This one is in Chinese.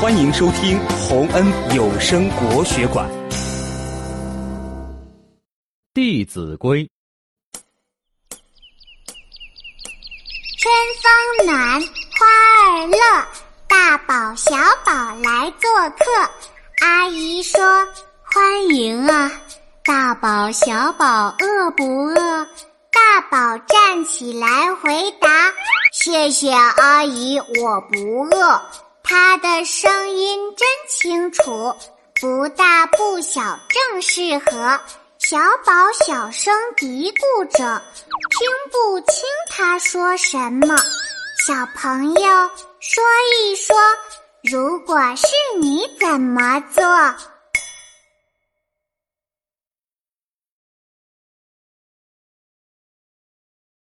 欢迎收听洪恩有声国学馆《弟子规》。春风暖，花儿乐，大宝小宝来做客。阿姨说：“欢迎啊！”大宝小宝饿不饿？大宝站起来回答：“谢谢阿姨，我不饿。”他的声音真清楚，不大不小，正适合。小宝小声嘀咕着，听不清他说什么。小朋友说一说，如果是你怎么做？